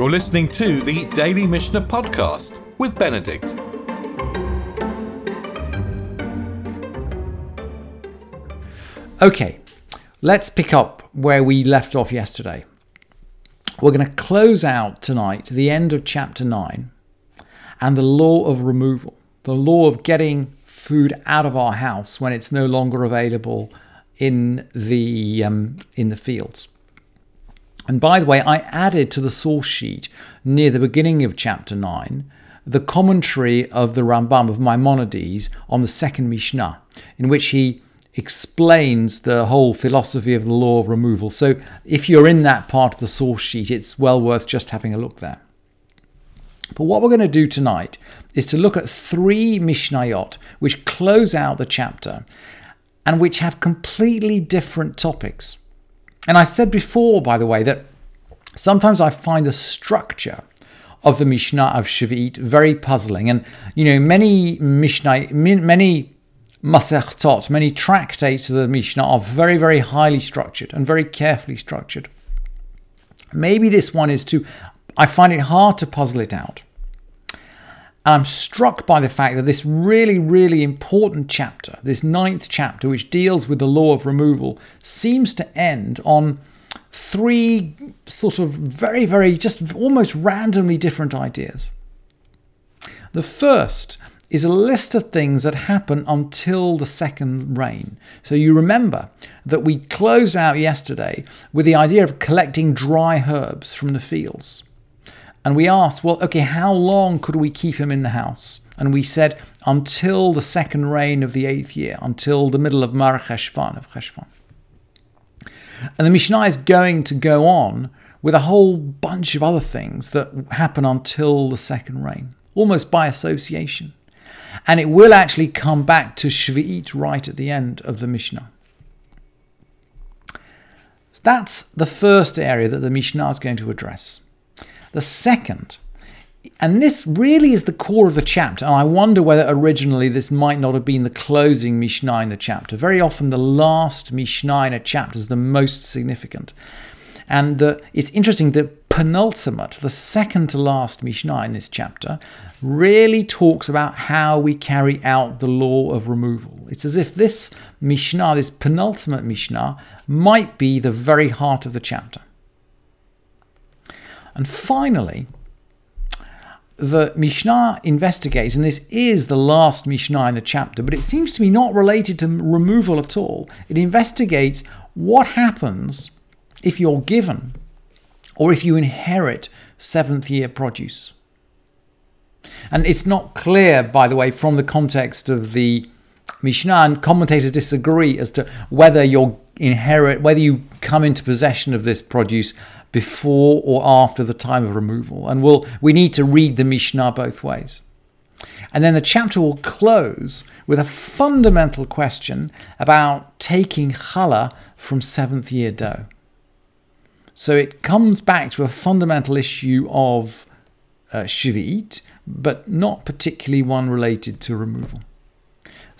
You're listening to the Daily Mishnah Podcast with Benedict. Okay, let's pick up where we left off yesterday. We're going to close out tonight the end of chapter 9 and the law of removal, the law of getting food out of our house when it's no longer available in the um, in the fields. And by the way, I added to the source sheet near the beginning of chapter 9 the commentary of the Rambam of Maimonides on the second Mishnah, in which he explains the whole philosophy of the law of removal. So if you're in that part of the source sheet, it's well worth just having a look there. But what we're going to do tonight is to look at three Mishnayot which close out the chapter and which have completely different topics. And I said before, by the way, that sometimes I find the structure of the Mishnah of Shvi'it very puzzling. And, you know, many Mishnah, many Masechtot, many tractates of the Mishnah are very, very highly structured and very carefully structured. Maybe this one is too, I find it hard to puzzle it out. I'm struck by the fact that this really, really important chapter, this ninth chapter, which deals with the law of removal, seems to end on three sort of very, very, just almost randomly different ideas. The first is a list of things that happen until the second rain. So you remember that we closed out yesterday with the idea of collecting dry herbs from the fields. And we asked, well, okay, how long could we keep him in the house? And we said, until the second rain of the eighth year, until the middle of Mar Cheshvan, of Cheshvan. And the Mishnah is going to go on with a whole bunch of other things that happen until the second rain, almost by association. And it will actually come back to Shvi'it right at the end of the Mishnah. That's the first area that the Mishnah is going to address. The second, and this really is the core of the chapter, and I wonder whether originally this might not have been the closing Mishnah in the chapter. Very often, the last Mishnah in a chapter is the most significant. And the, it's interesting, the penultimate, the second to last Mishnah in this chapter, really talks about how we carry out the law of removal. It's as if this Mishnah, this penultimate Mishnah, might be the very heart of the chapter. And finally, the Mishnah investigates, and this is the last Mishnah in the chapter, but it seems to me not related to removal at all. It investigates what happens if you're given or if you inherit seventh year produce. And it's not clear, by the way, from the context of the Mishnah, and commentators disagree as to whether you inherit, whether you come into possession of this produce before or after the time of removal. And we'll, we need to read the Mishnah both ways. And then the chapter will close with a fundamental question about taking challah from seventh year dough. So it comes back to a fundamental issue of uh, Shvi'it, but not particularly one related to removal.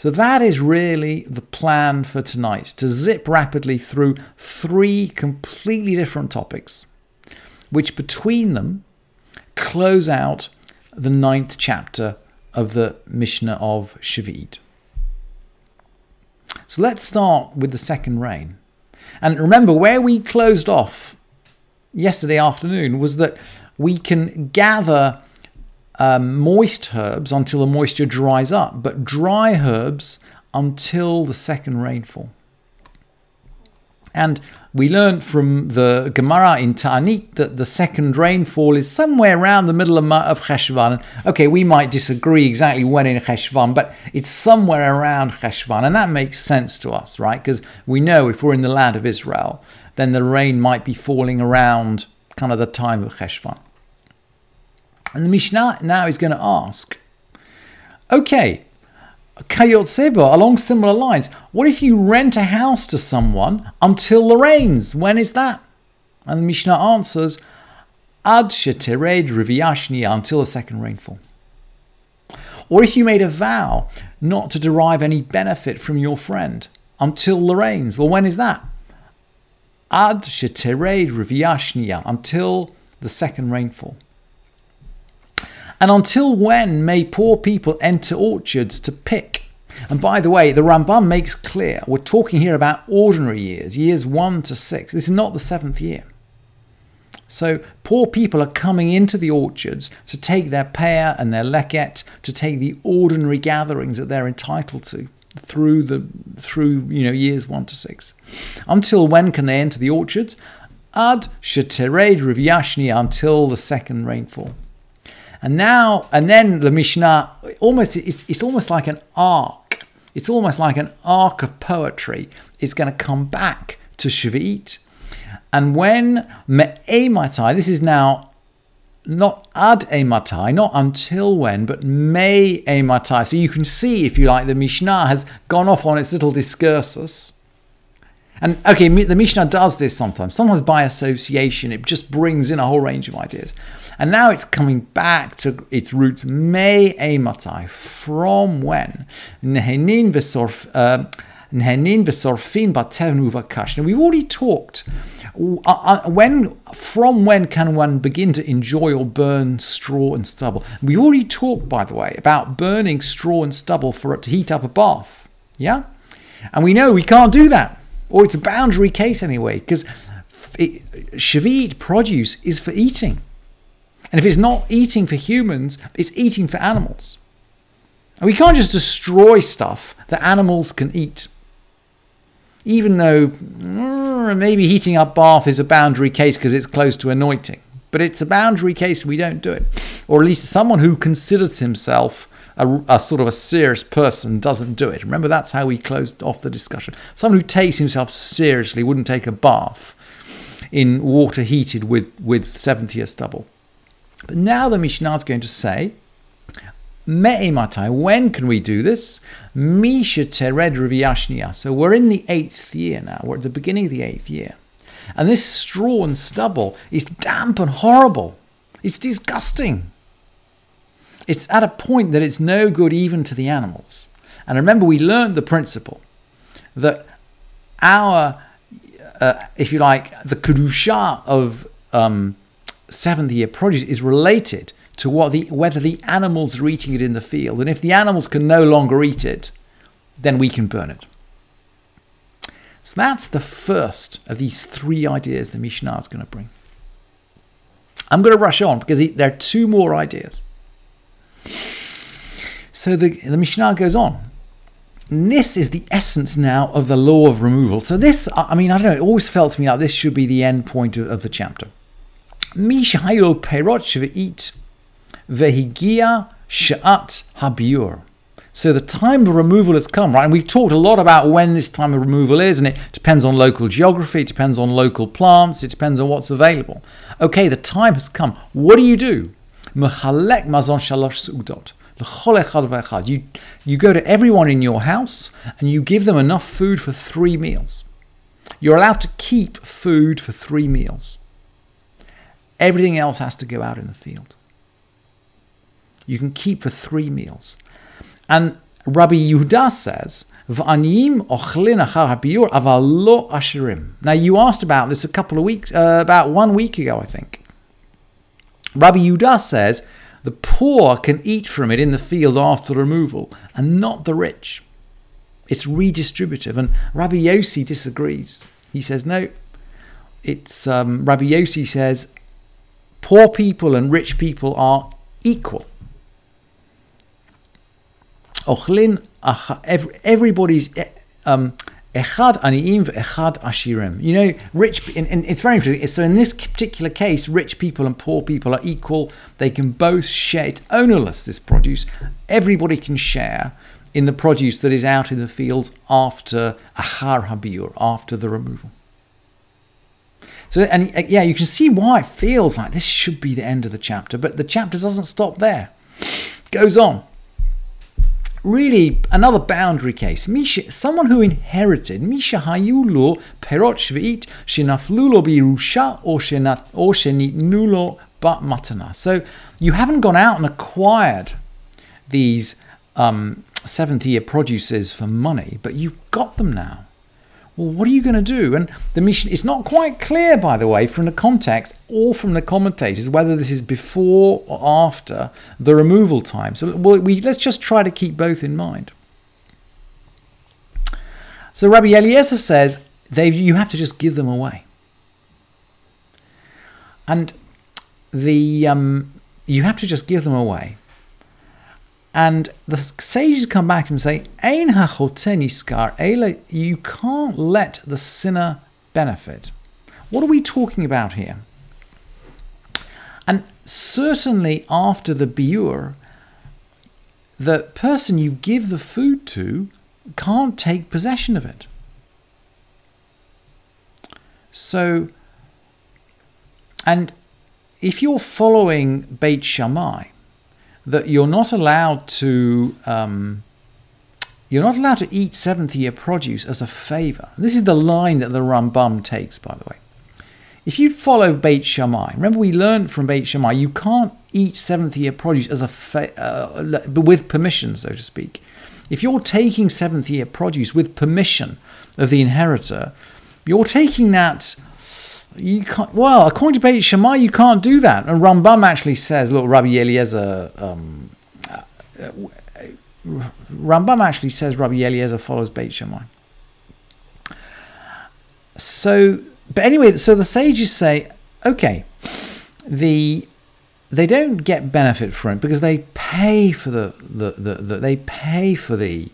So that is really the plan for tonight to zip rapidly through three completely different topics, which between them close out the ninth chapter of the Mishnah of Shvi'it. So let's start with the second rain. And remember, where we closed off yesterday afternoon was that we can gather um, moist herbs until the moisture dries up, but dry herbs until the second rainfall. And we learned from the Gemara in Ta'anit that the second rainfall is somewhere around the middle of, of Cheshvan. Okay, we might disagree exactly when in Cheshvan, but it's somewhere around Cheshvan, and that makes sense to us, right? Because we know if we're in the land of Israel, then the rain might be falling around kind of the time of Cheshvan. And the Mishnah now is going to ask, okay, Kayot Seba, along similar lines, what if you rent a house to someone until the rains? When is that? And the Mishnah answers, Ad shetered riviyashnia, until the second rainfall. Or if you made a vow not to derive any benefit from your friend until the rains, well, when is that? Ad shetered riviyashnia, until the second rainfall. And until when may poor people enter orchards to pick? And by the way, the Rambam makes clear we're talking here about ordinary years, years one to six. This is not the seventh year. So poor people are coming into the orchards to take their pe'ah and their leket, to take the ordinary gatherings that they're entitled to through the through you know years one to six. Until when can they enter the orchards? Ad shetered rivyashni until the second rainfall. And now and then the Mishnah almost it's it's almost like an arc. It's almost like an arc of poetry. It's going to come back to Shvi'it and when me'ematai, this is now not ad ematai, not until when, but may ematai. So you can see, if you like, the Mishnah has gone off on its little discursus. And okay, the Mishnah does this sometimes. Sometimes by association, it just brings in a whole range of ideas. And now it's coming back to its roots. May ematai, from when? Nehenin v'sorf. Uh, Nhenin v'sorfin batevnu. Now we've already talked. Uh, uh, when from when can one begin to enjoy or burn straw and stubble? We've already talked, by the way, about burning straw and stubble for it to heat up a bath. Yeah, and we know we can't do that, or it's a boundary case anyway, because Shvi'it produce is for eating. And if it's not eating for humans, it's eating for animals. And we can't just destroy stuff that animals can eat even though mm, maybe heating up bath is a boundary case because it's close to anointing. But it's a boundary case, we don't do it. Or at least someone who considers himself a, a, sort of a serious person doesn't do it. Remember, that's how we closed off the discussion. Someone who takes himself seriously wouldn't take a bath in water heated with, with seventh year stubble. But now the Mishnah is going to say Me'ematai, when can we do this? Misha tered riviyashniya. So we're in the eighth year now. We're at the beginning of the eighth year. And this straw and stubble is damp and horrible. It's disgusting. It's at a point that it's no good even to the animals. And remember, we learned the principle that our, uh, if you like, the kedusha of um, seventh year produce is related to what the, whether the animals are eating it in the field. And if the animals can no longer eat it, then we can burn it. So that's the first of these three ideas the Mishnah is going to bring. I'm going to rush on because there are two more ideas. So the, the Mishnah goes on. This is the essence now of the law of removal. So this, I mean, I don't know, it always felt to me like this should be the end point of, of the chapter. Mishailo perot eat Vehigia Sha'at Habiur. So the time of removal has come, right? And we've talked a lot about when this time of removal is, and it depends on local geography, it depends on local plants, it depends on what's available. Okay, the time has come. What do you do? You, you go to everyone in your house and you give them enough food for three meals. You're allowed to keep food for three meals. Everything else has to go out in the field you can keep for three meals. And Rabbi Yehuda says, Now you asked about this a couple of weeks, uh, about one week ago, I think. Rabbi Yehuda says the poor can eat from it in the field after removal, and not the rich. It's redistributive, and Rabbi Yossi disagrees. He says no. It's um, Rabbi Yossi says poor people and rich people are equal. Ochlin, everybody's um, echad aniim echad ashirim. You know, rich, and, and it's very interesting. So in this particular case, rich people and poor people are equal. They can both share. It's ownerless. This produce, everybody can share in the produce that is out in the fields after achar habiur, after the removal. So, and uh, yeah, you can see why it feels like this should be the end of the chapter, but the chapter doesn't stop there. goes on really another boundary case. Misha, someone who inherited Misha Hayulo Perot Shvi'it Shinaflulo Birusha or Shenat or Shenitnulo But Matana. So you haven't gone out and acquired these um, 70 year produces for money, but you've got them now. Well, what are you going to do? And the Mishnah, it's not quite clear, by the way, from the context or from the commentators, whether this is before or after the removal time. So we, let's just try to keep both in mind. So Rabbi Eliezer says you have to just give them away. And the um, you have to just give them away. And the sages come back and say, Ein niskar, you can't let the sinner benefit. What are we talking about here? And certainly after the biur, the person you give the food to can't take possession of it. So, and if you're following Beit Shammai, that you're not allowed to um, you're not allowed to eat seventh year produce as a favor. This is the line that the Rambam takes, by the way. If you follow Beit Shammai, remember we learned from Beit Shammai, you can't eat seventh year produce as a fa- uh, with permission, so to speak. If you're taking seventh year produce with permission of the inheritor, you're taking that you can't. Well, according to Beit Shammai, you can't do that. And Rambam actually says, look, Rabbi Eliezer. Um, uh, Rambam actually says Rabbi Eliezer follows Beit Shammai. So, but anyway, so the sages say, okay, the they don't get benefit from it because they pay for the the, the, the they pay for the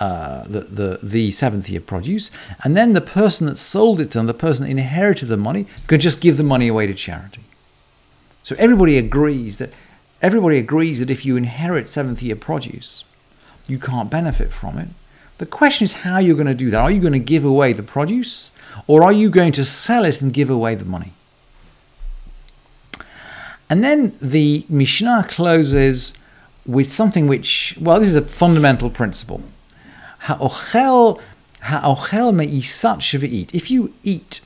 uh, the, the, the seventh year produce, and then the person that sold it to them, the person that inherited the money, could just give the money away to charity. So everybody agrees that everybody agrees that if you inherit seventh year produce, you can't benefit from it. The question is how you're going to do that. Are you going to give away the produce, or are you going to sell it and give away the money? And then the Mishnah closes with something which, well, this is a fundamental principle. Ha'ochel, ha'ochel me'isat shvi'it. If you eat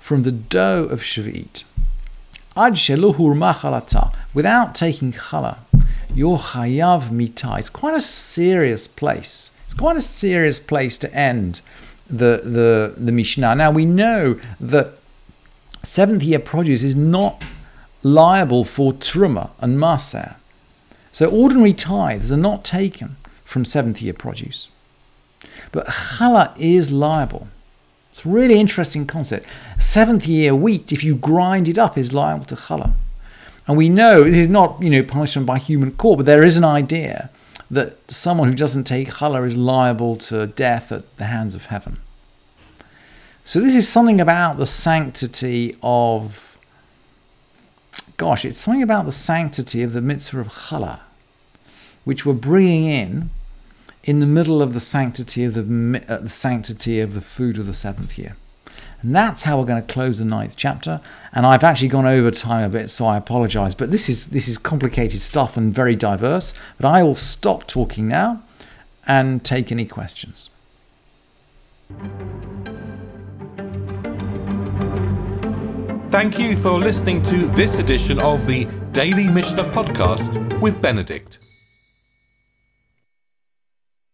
from the dough of shvi'it, ad sheluhur machalata, without taking challah, you're chayav mita. It's quite a serious place. It's quite a serious place to end the, the, the Mishnah. Now we know that seventh year produce is not liable for truma and ma'aser. So ordinary tithes are not taken from seventh year produce. But challah is liable. It's a really interesting concept. Seventh year wheat, if you grind it up, is liable to challah. And we know this is not, you know, punishment by human court, but there is an idea that someone who doesn't take challah is liable to death at the hands of heaven. So this is something about the sanctity of, gosh, it's something about the sanctity of the mitzvah of challah, which we're bringing in in the middle of the sanctity of the, uh, the sanctity of the food of the seventh year. And that's how we're going to close the ninth chapter. And I've actually gone over time a bit, so I apologize. But this is this is complicated stuff and very diverse. But I will stop talking now and take any questions. Thank you for listening to this edition of the Daily Mishnah Podcast with Benedict.